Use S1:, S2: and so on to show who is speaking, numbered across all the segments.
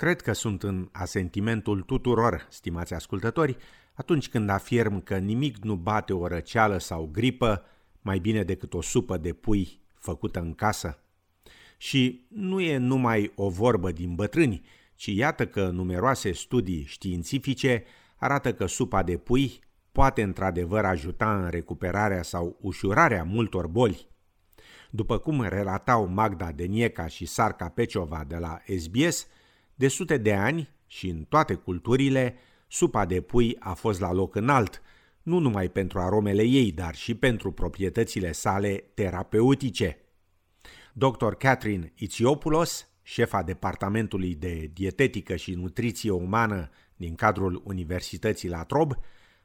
S1: Cred că sunt în asentimentul tuturor, stimați ascultători, atunci când afirm că nimic nu bate o răceală sau gripă mai bine decât o supă de pui făcută în casă. Și nu e numai o vorbă din bătrâni, ci iată că numeroase studii științifice arată că supa de pui poate într-adevăr ajuta în recuperarea sau ușurarea multor boli. După cum relatau Magda Denieca și Sarca Peciova de la SBS, de sute de ani și în toate culturile, supa de pui a fost la loc înalt, nu numai pentru aromele ei, dar și pentru proprietățile sale terapeutice. Dr. Catherine Itsiopoulos, șefa Departamentului de Dietetică și Nutriție Umană din cadrul Universității La Trobe,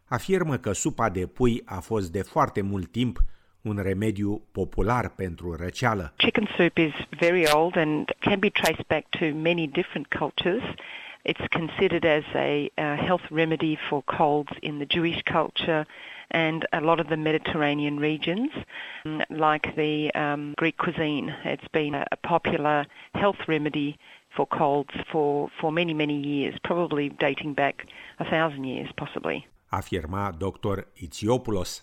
S1: afirmă că supa de pui a fost de foarte mult timp un remediu popular pentru răceală.
S2: Chicken soup is very old and can be traced back to many different cultures. It's considered as a health remedy for colds in the Jewish culture and a lot of the Mediterranean regions, um, like the um, Greek cuisine. It's been a popular health remedy for colds for, for many, many years, probably dating back a thousand years, possibly.
S1: Afirma Dr. Itsiopoulos.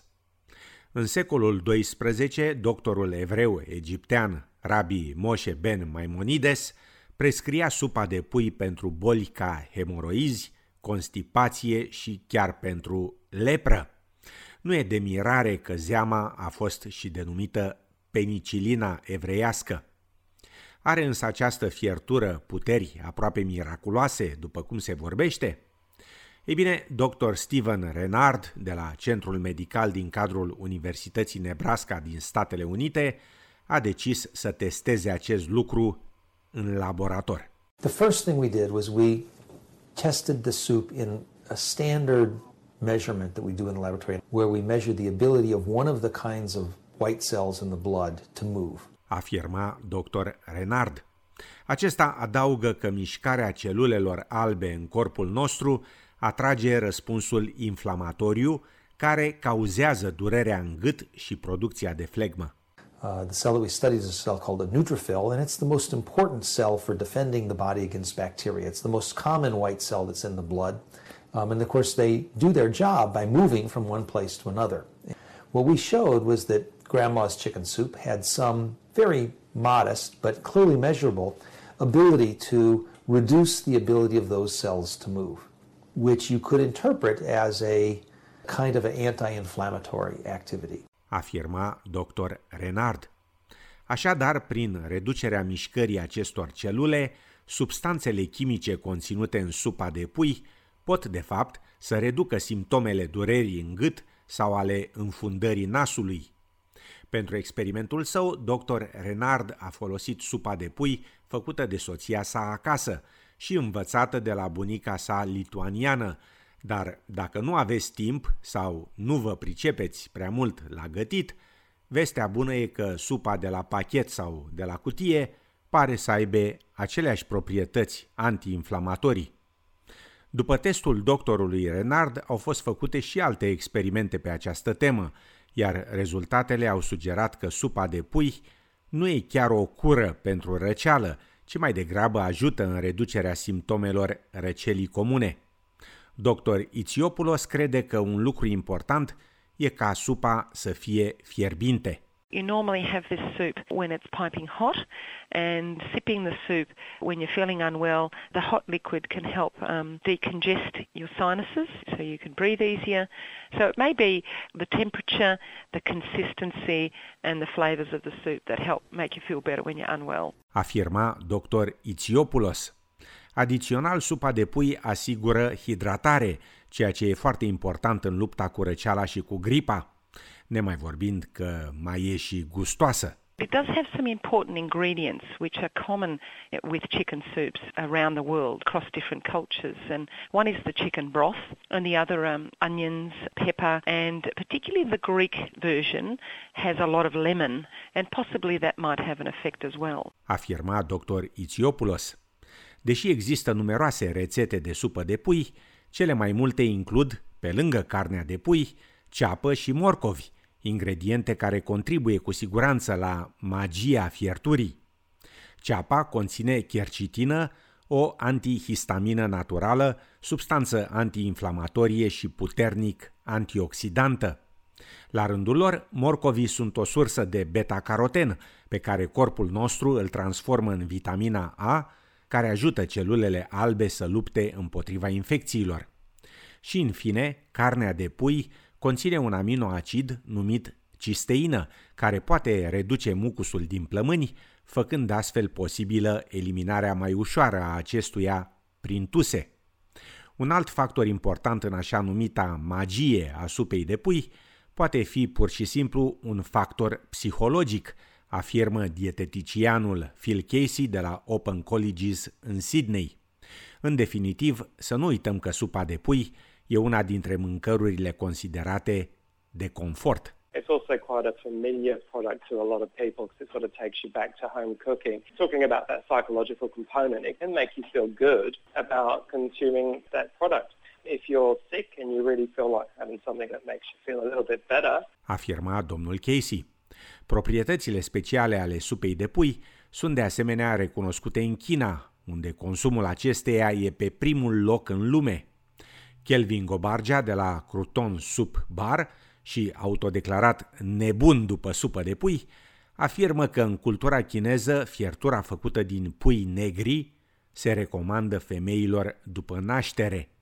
S1: În secolul XII, doctorul evreu egiptean Rabbi Moshe ben Maimonides prescria supa de pui pentru boli ca hemoroizi, constipație și chiar pentru lepră. Nu e de mirare că zeama a fost și denumită penicilina evreiască. Are însă această fiertură puteri aproape miraculoase, după cum se vorbește? Ei bine, dr. Steven Renard, de la Centrul Medical din cadrul Universității Nebraska din Statele Unite, a decis să testeze acest lucru în laborator.
S3: The first thing we did was we tested the soup in a standard measurement that we do in the laboratory where we measure the ability of one of the kinds of white cells in the blood to move.
S1: Afirma dr. Renard. Acesta adaugă că mișcarea celulelor albe în corpul nostru atrage răspunsul inflamatoriu care cauzează durerea în gât și producția de flegmă.
S3: Uh, the cell that we study is a cell called a neutrophil, and it's the most important cell for defending the body against bacteria. It's the most common white cell that's in the blood. Um, and of course, they do their job by moving from one place to another. What we showed was that grandma's chicken soup had some very modest but clearly measurable ability to reduce the ability of those cells to move, which you could interpret as a kind of an anti-inflammatory activity.
S1: Afirma dr. Renard. Așadar, prin reducerea mișcării acestor celule, substanțele chimice conținute în supa de pui pot, de fapt, să reducă simptomele durerii în gât sau ale înfundării nasului. Pentru experimentul său, dr. Renard a folosit supa de pui făcută de soția sa acasă și învățată de la bunica sa lituaniană, dar dacă nu aveți timp sau nu vă pricepeți prea mult la gătit, vestea bună e că supa de la pachet sau de la cutie pare să aibă aceleași proprietăți antiinflamatorii. După testul doctorului Renard au fost făcute și alte experimente pe această temă, iar rezultatele au sugerat că supa de pui nu e chiar o cură pentru răceală, ci mai degrabă ajută în reducerea simptomelor răcelii comune. Dr. Itsiopoulos crede că un lucru important e ca supa să fie fierbinte.
S2: You normally have this soup when it's piping hot, and sipping the soup when you're feeling unwell, the hot liquid can help um, decongest your sinuses so you can breathe easier. So it may be the temperature, the consistency, and the flavours of the soup that help make you feel better when you're unwell.
S1: Afirma Dr. Itsiopoulos. Adițional, supa de pui asigură hidratare, ceea ce e foarte important în lupta cu răceala și cu gripa nemai vorbind că mai e și gustoasă.
S2: It does have some important ingredients which are common with chicken soups around the world across different cultures. And one is the chicken broth, and the other um, onions, pepper, and particularly the Greek version has a lot of lemon, and possibly that might have an effect as well.
S1: Afirma dr. Itsiopoulos. Deși există numeroase rețete de supă de pui, cele mai multe includ, pe lângă carnea de pui, ceapă și morcovi, ingrediente care contribuie cu siguranță la magia fierturii. Ceapa conține chercitină, o antihistamină naturală, substanță antiinflamatorie și puternic antioxidantă. La rândul lor, morcovii sunt o sursă de beta-caroten, pe care corpul nostru îl transformă în vitamina A, care ajută celulele albe să lupte împotriva infecțiilor. Și, în fine, carnea de pui conține un aminoacid numit cisteină, care poate reduce mucusul din plămâni, făcând astfel posibilă eliminarea mai ușoară a acestuia prin tuse. Un alt factor important în așa numita magie a supei de pui poate fi pur și simplu un factor psihologic, afirmă dieteticianul Phil Casey de la Open Colleges în Sydney. În definitiv, să nu uităm că supa de pui e una dintre mâncărurile considerate de confort.
S4: It's also quite a familiar product to a lot of people because it sort of takes you back to home cooking. Talking about that psychological component, it can make you feel good about consuming that product. If you're sick and you really feel like having something that makes you feel a little bit better,
S1: afirma domnul Casey. Proprietățile speciale ale supei de pui sunt de asemenea recunoscute în China, unde consumul acesteia e pe primul loc în lume. Kelvin Gobarja de la Crouton Soup Bar și autodeclarat nebun după supă de pui, afirmă că în cultura chineză fiertura făcută din pui negri se recomandă femeilor după naștere.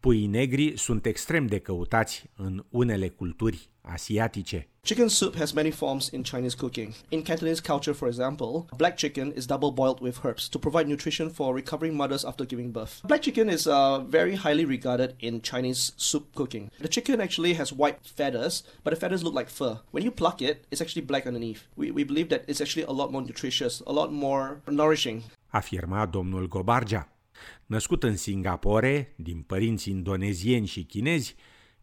S1: Puii negri sunt extrem de căutați în unele culturi asiatice.
S5: Chicken soup has many forms in Chinese cooking. In Cantonese culture, for example, black chicken is double boiled with herbs to provide nutrition for recovering mothers after giving birth. Black chicken is uh, very highly regarded in Chinese soup cooking. The chicken actually has white feathers, but the feathers look like fur. When you pluck it, it's actually black underneath. We, we believe that it's actually a lot more nutritious, a lot more nourishing.
S1: Afirma domnul Gobarja. Născut în Singapore, din părinți indonezieni și chinezi,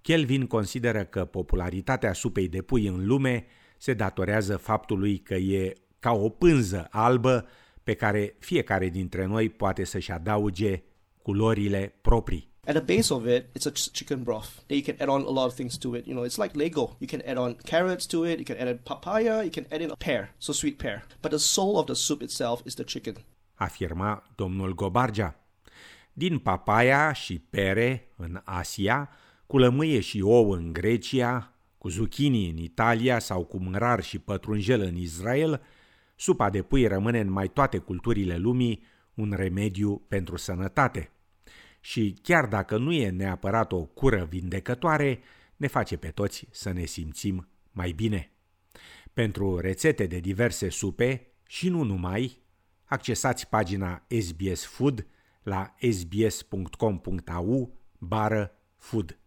S1: Kelvin consideră că popularitatea supei de pui în lume se datorează faptului că e ca o pânză albă pe care fiecare dintre noi poate să-și adauge culorile proprii.
S5: At the base of it, it's a chicken broth. Then you can add on a lot of things to it. You know, it's like Lego. You can add on carrots to it. You can add in papaya. You can add in a pear, so sweet pear. But the soul of the soup itself is the chicken.
S1: Afirma domnul Gobarja. Din papaya și pere în Asia, cu lămâie și ou în Grecia, cu zucchini în Italia sau cu mărar și pătrunjel în Israel, supa de pui rămâne în mai toate culturile lumii un remediu pentru sănătate. Și chiar dacă nu e neapărat o cură vindecătoare, ne face pe toți să ne simțim mai bine. Pentru rețete de diverse supe și nu numai, accesați pagina SBS Food la sbs.com.au bară food.